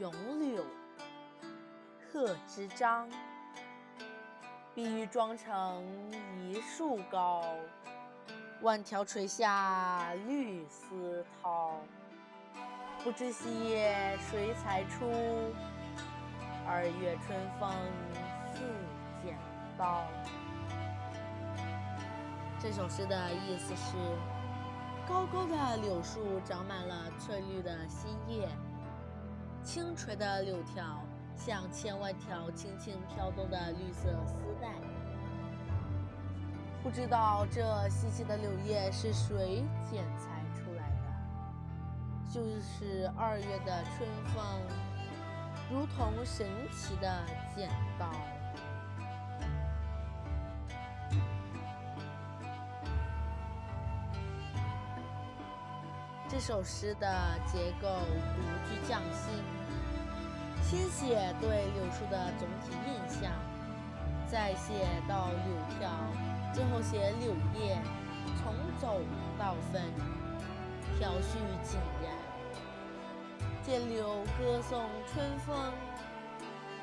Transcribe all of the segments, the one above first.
咏柳，贺知章。碧玉妆成一树高，万条垂下绿丝绦。不知细叶谁裁出？二月春风似剪刀。这首诗的意思是：高高的柳树长满了翠绿的新叶，轻垂的柳条像千万条轻轻飘动的绿色丝带。不知道这细细的柳叶是谁剪裁出来的？就是二月的春风，如同神奇的剪刀。这首诗的结构独具匠先写对柳树的总体印象，再写到柳条，最后写柳叶，从走到分，条序井然。借柳歌颂春风，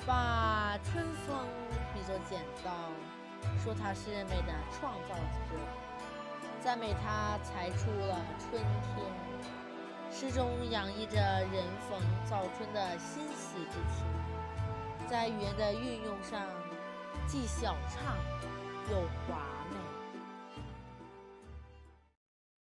把春风比作剪刀，说它是美的创造者。赞美他才出了春天，诗中洋溢着人逢早春的欣喜之情，在语言的运用上既小畅又华美。